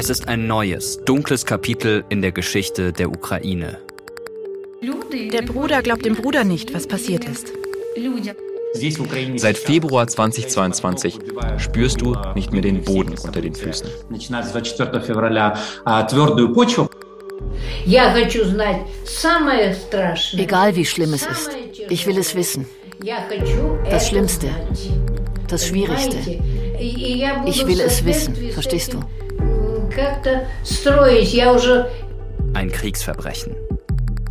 Es ist ein neues, dunkles Kapitel in der Geschichte der Ukraine. Der Bruder glaubt dem Bruder nicht, was passiert ist. Seit Februar 2022 spürst du nicht mehr den Boden unter den Füßen. Egal wie schlimm es ist, ich will es wissen. Das Schlimmste, das Schwierigste. Ich will es wissen, verstehst du? Ein Kriegsverbrechen.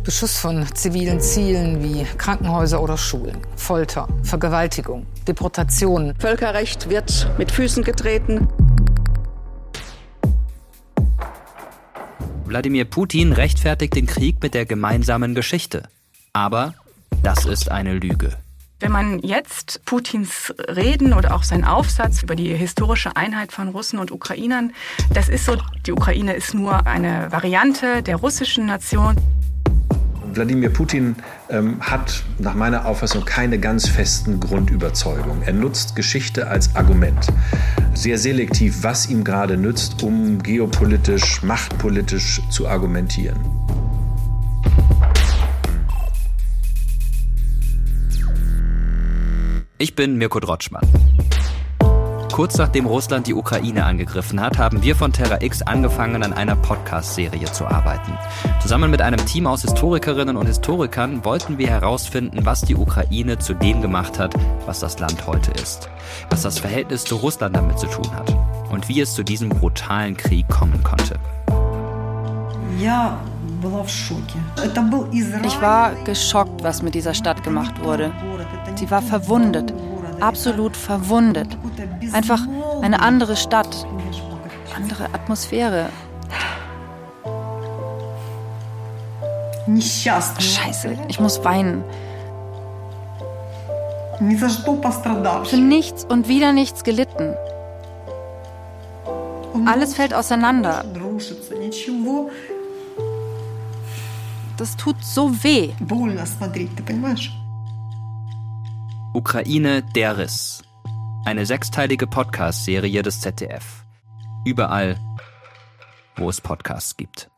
Beschuss von zivilen Zielen wie Krankenhäuser oder Schulen, Folter, Vergewaltigung, Deportation. Völkerrecht wird mit Füßen getreten. Wladimir Putin rechtfertigt den Krieg mit der gemeinsamen Geschichte. Aber das ist eine Lüge. Wenn man jetzt Putins Reden oder auch seinen Aufsatz über die historische Einheit von Russen und Ukrainern, das ist so, die Ukraine ist nur eine Variante der russischen Nation. Wladimir Putin ähm, hat nach meiner Auffassung keine ganz festen Grundüberzeugungen. Er nutzt Geschichte als Argument. Sehr selektiv, was ihm gerade nützt, um geopolitisch, machtpolitisch zu argumentieren. Ich bin Mirko Drotschmann. Kurz nachdem Russland die Ukraine angegriffen hat, haben wir von Terra X angefangen, an einer Podcast-Serie zu arbeiten. Zusammen mit einem Team aus Historikerinnen und Historikern wollten wir herausfinden, was die Ukraine zu dem gemacht hat, was das Land heute ist. Was das Verhältnis zu Russland damit zu tun hat. Und wie es zu diesem brutalen Krieg kommen konnte. Ich war geschockt, was mit dieser Stadt gemacht wurde. Sie war verwundet, absolut verwundet. Einfach eine andere Stadt, andere Atmosphäre. Scheiße, ich muss weinen. Für nichts und wieder nichts gelitten. Alles fällt auseinander. Das tut so weh. Ukraine der Riss. Eine sechsteilige Podcast-Serie des ZDF. Überall, wo es Podcasts gibt.